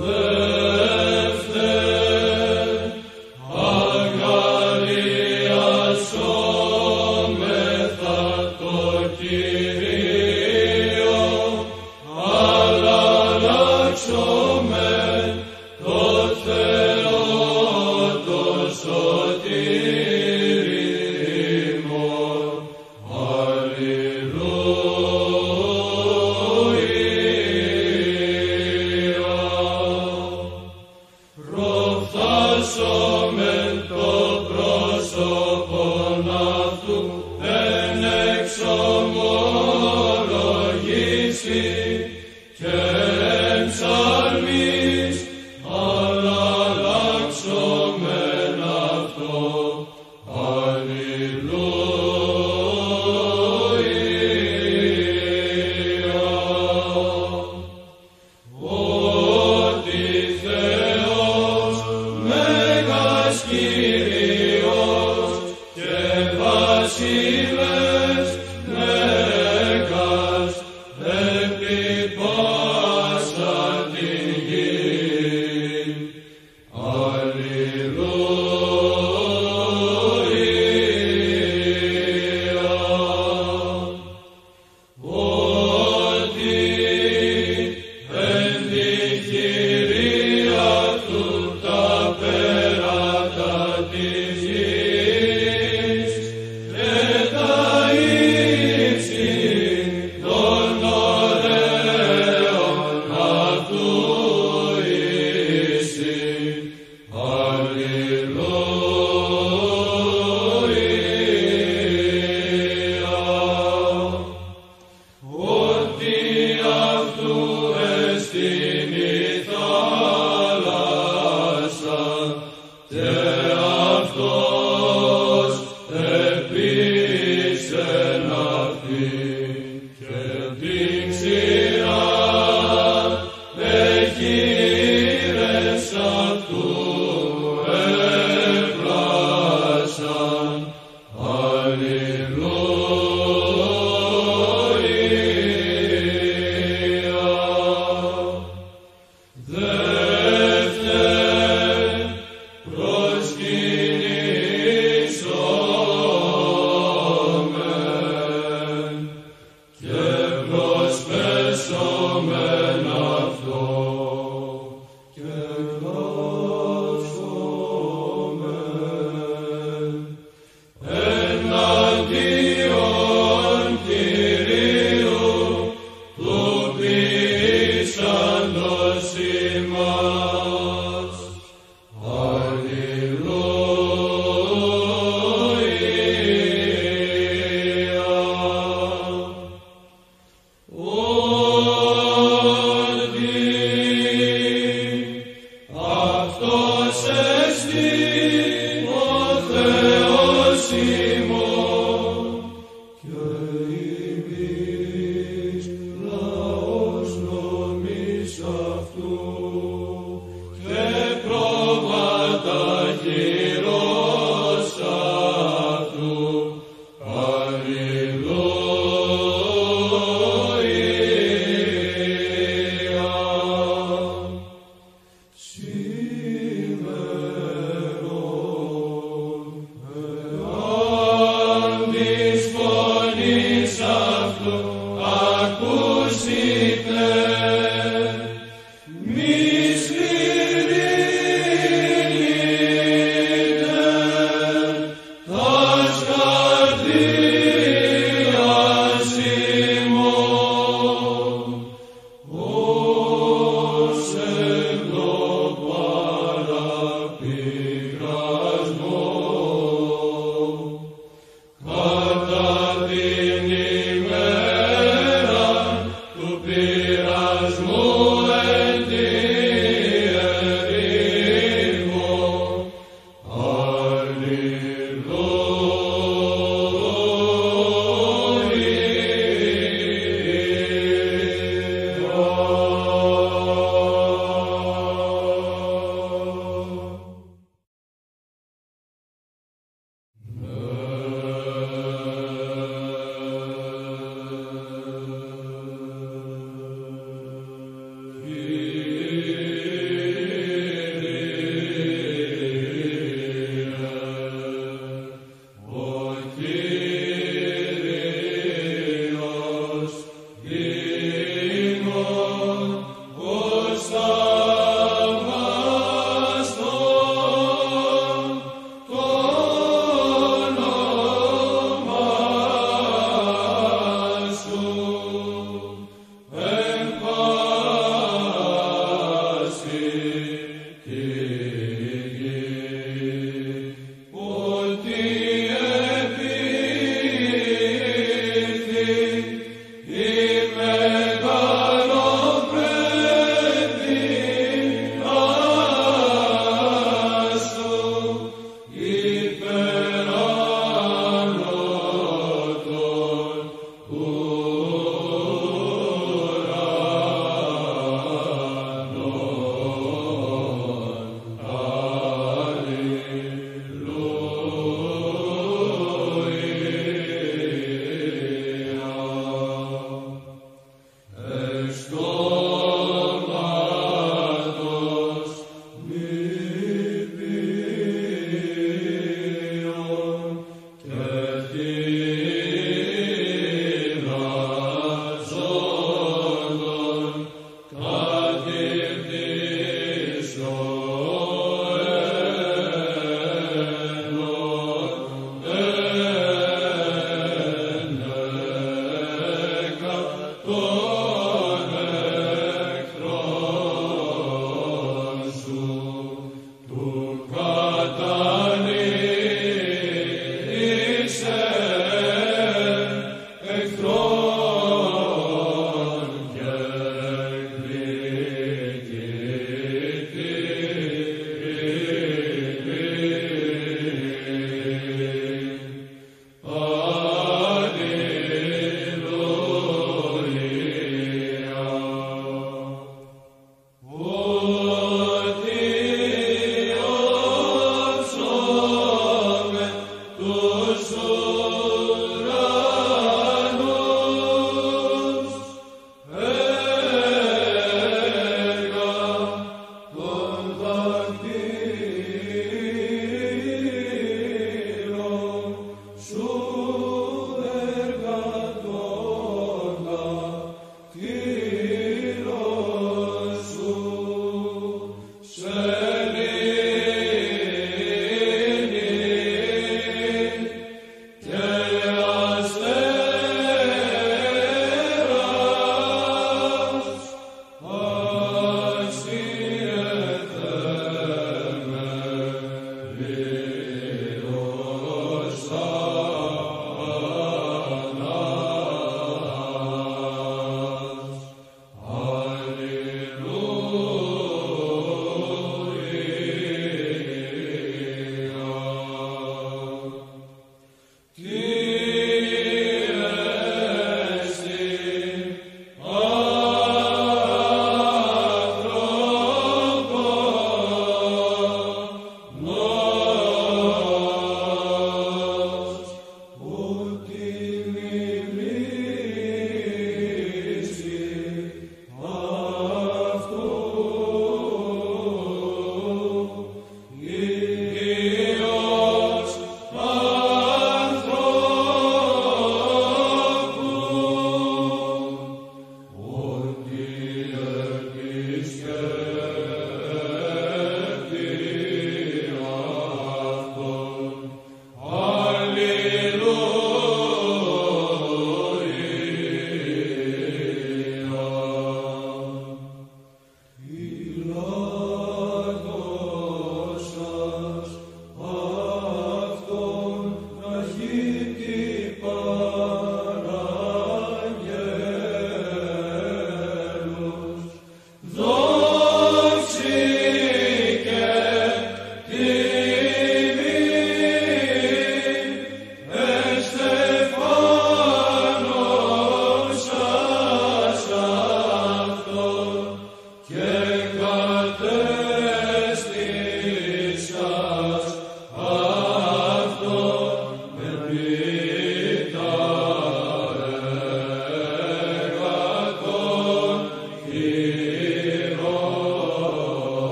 The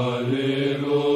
little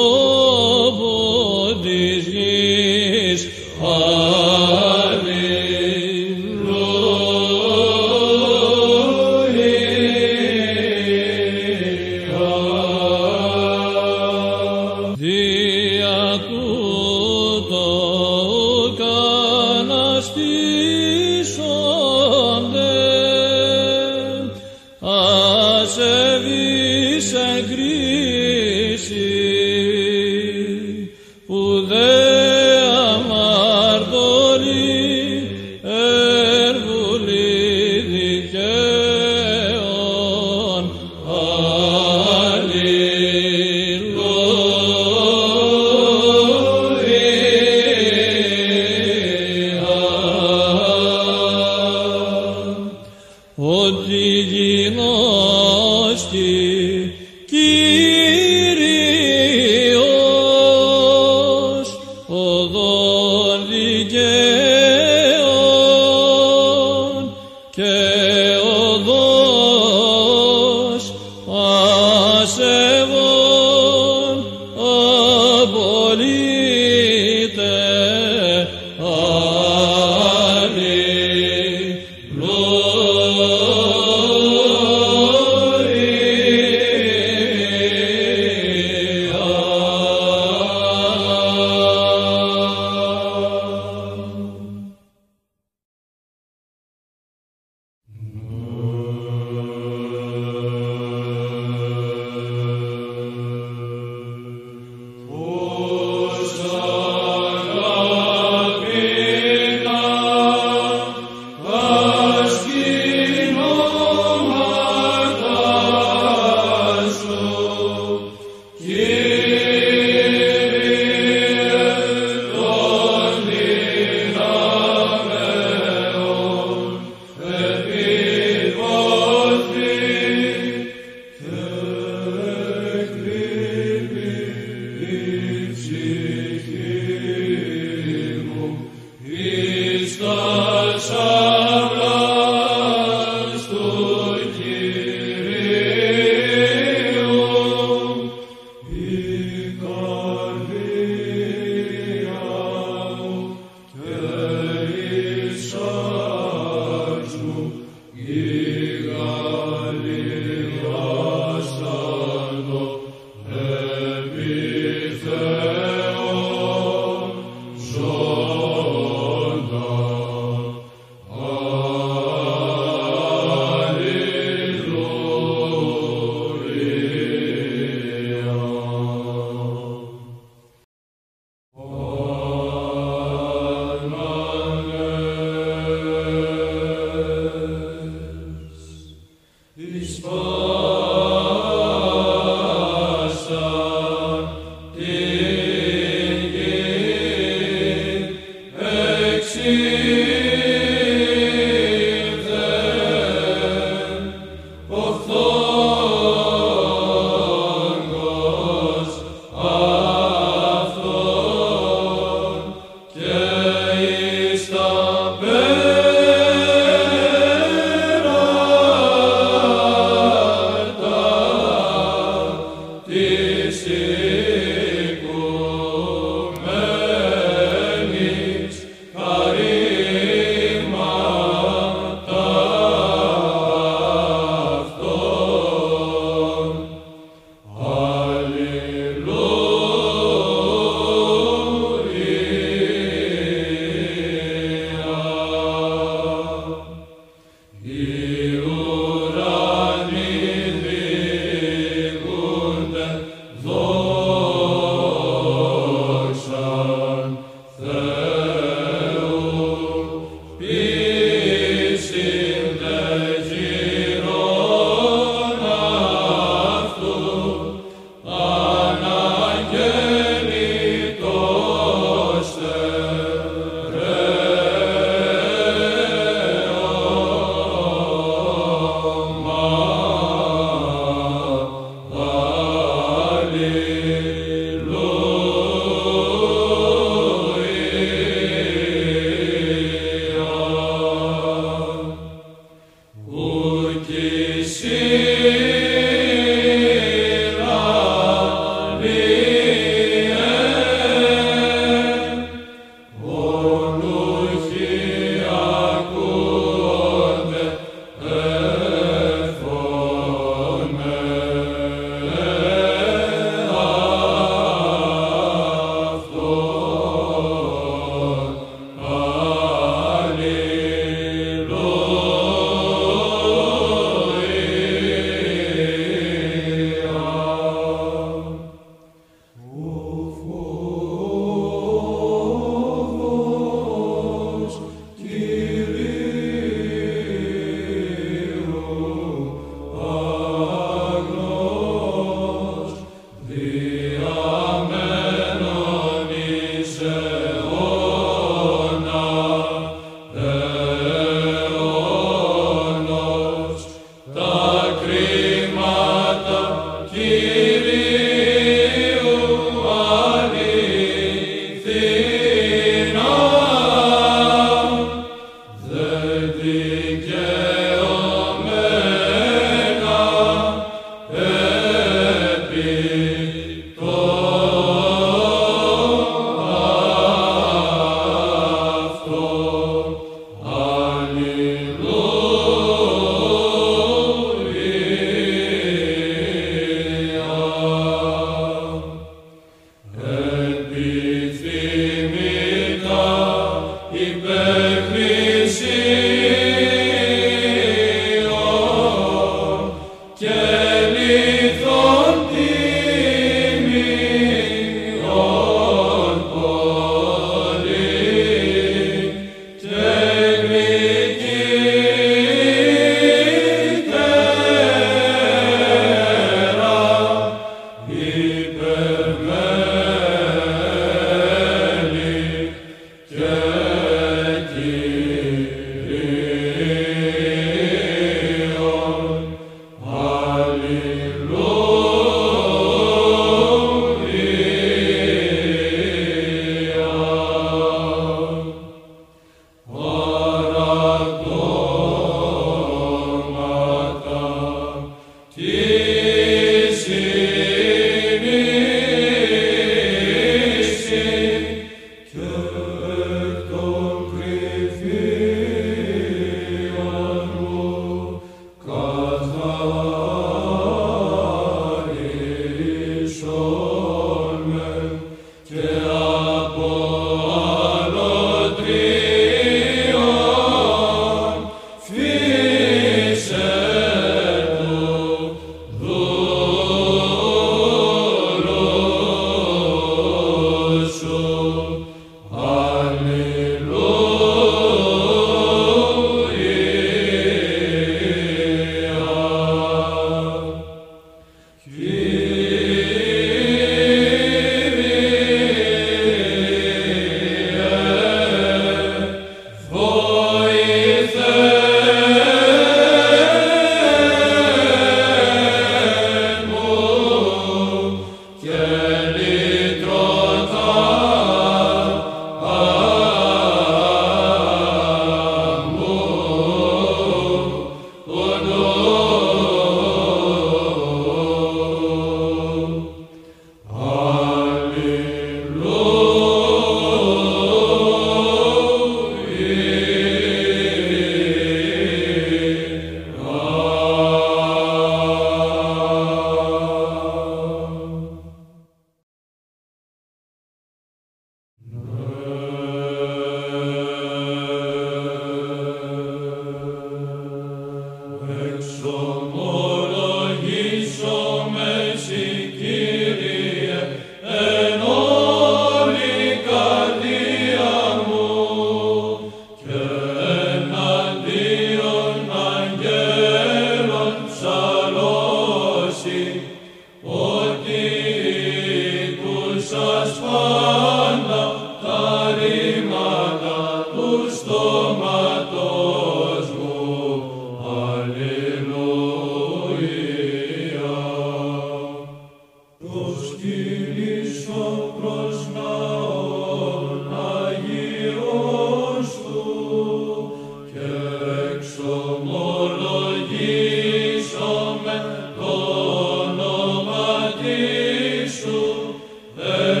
Let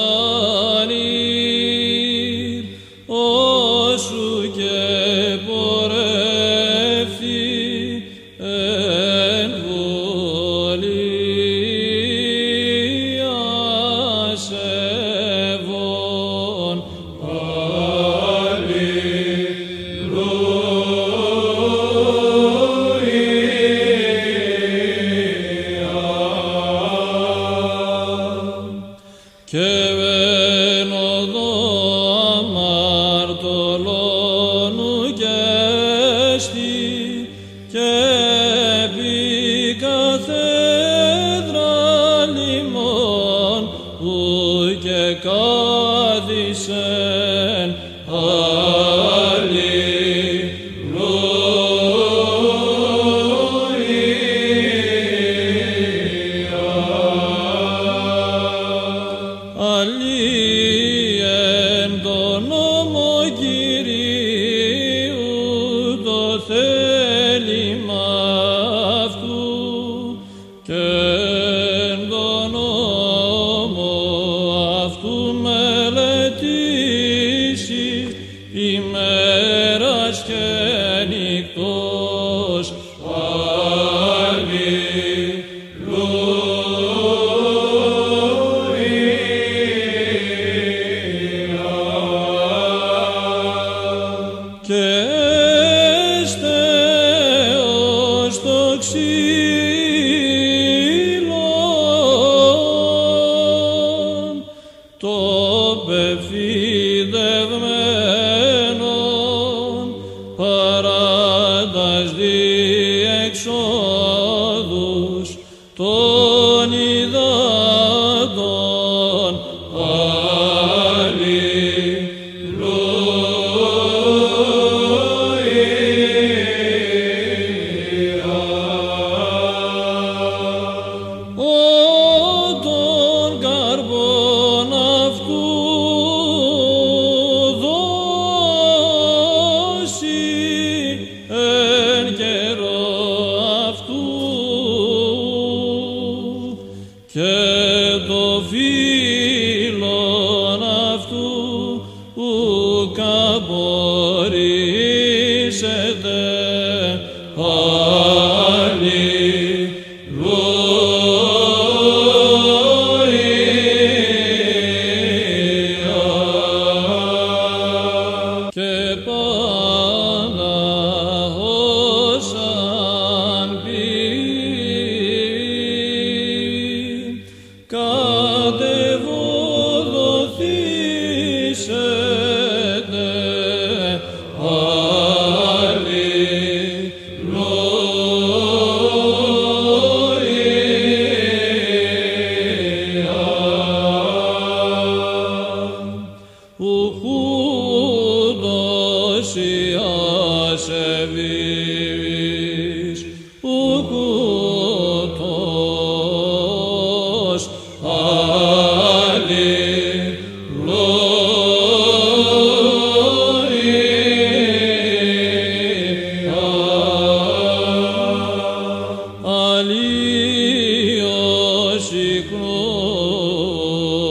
Oh.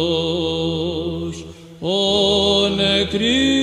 Ικνός, ον εκρύπτει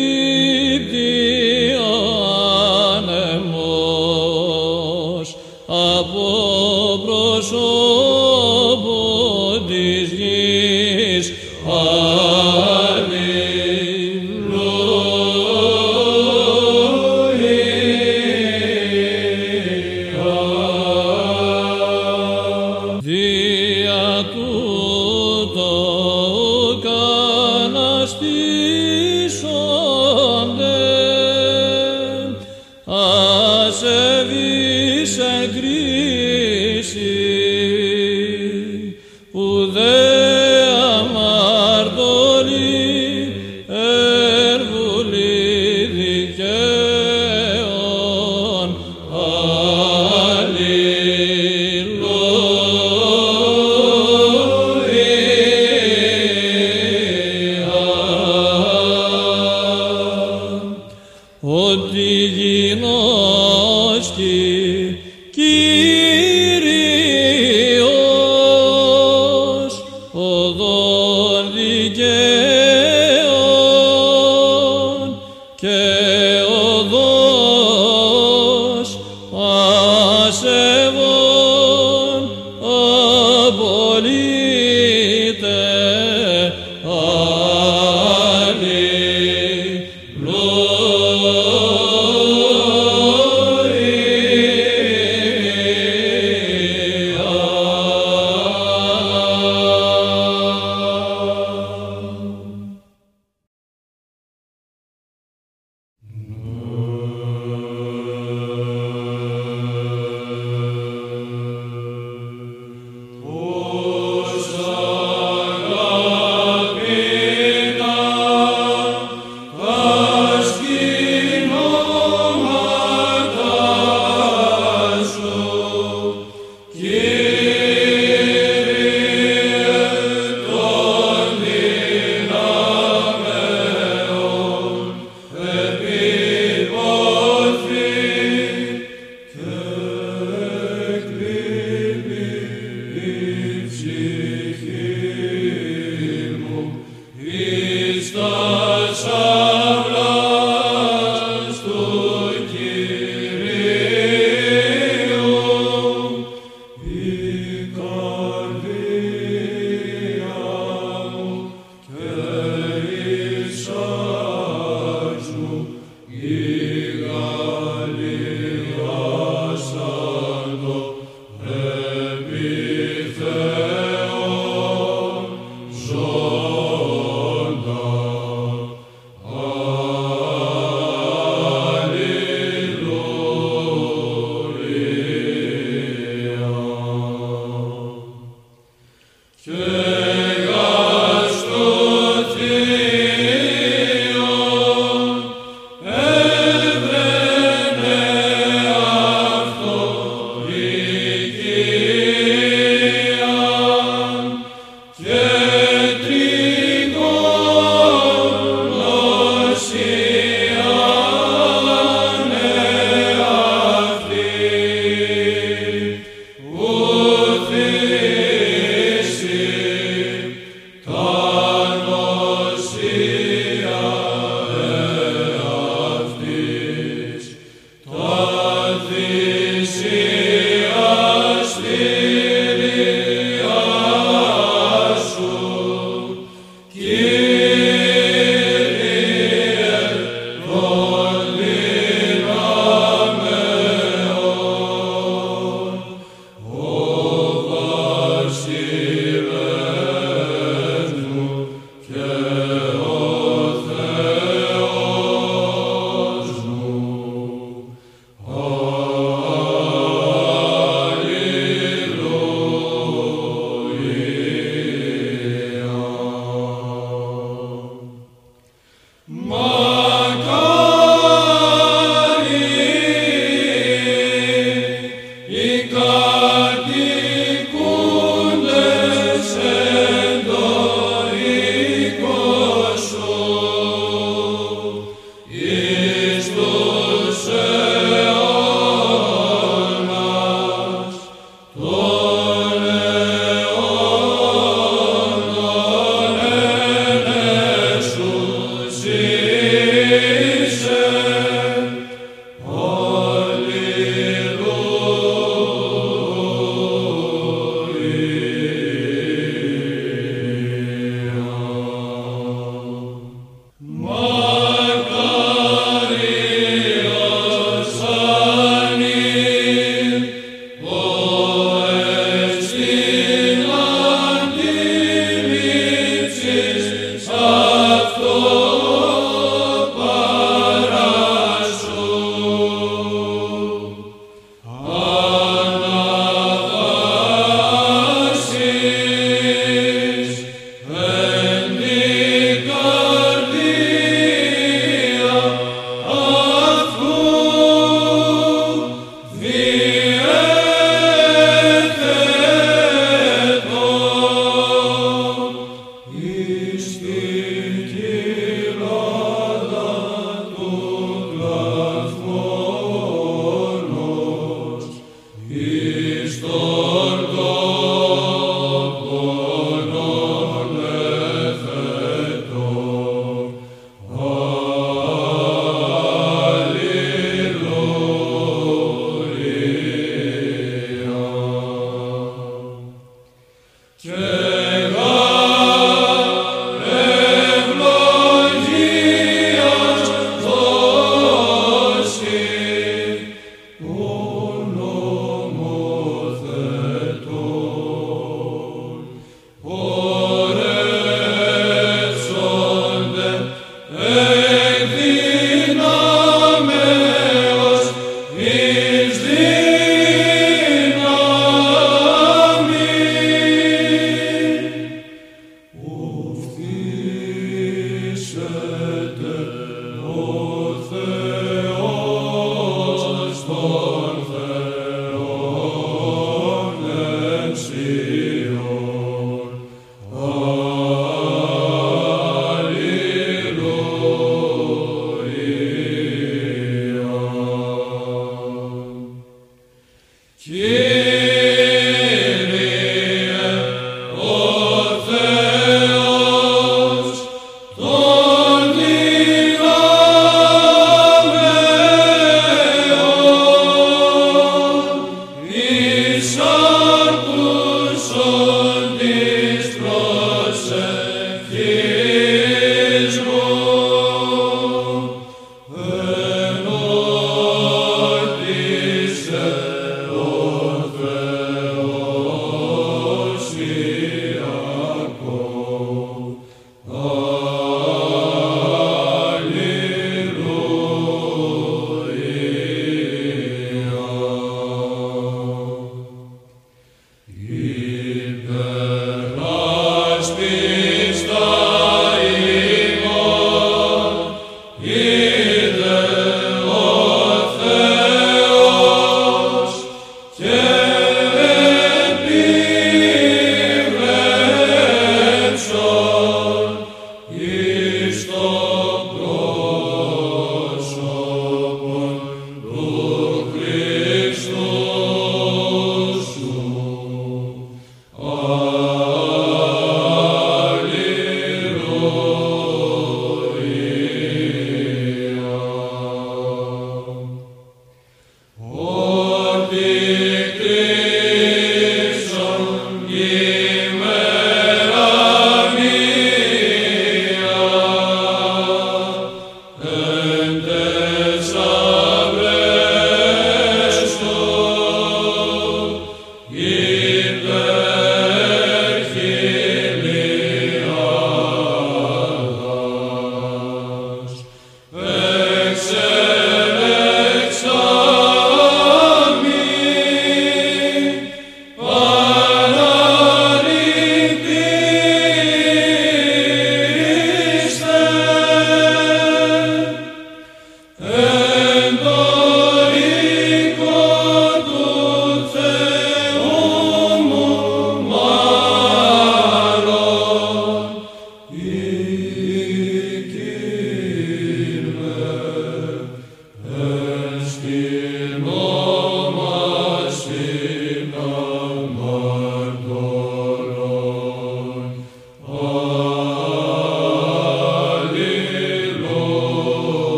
Jesus.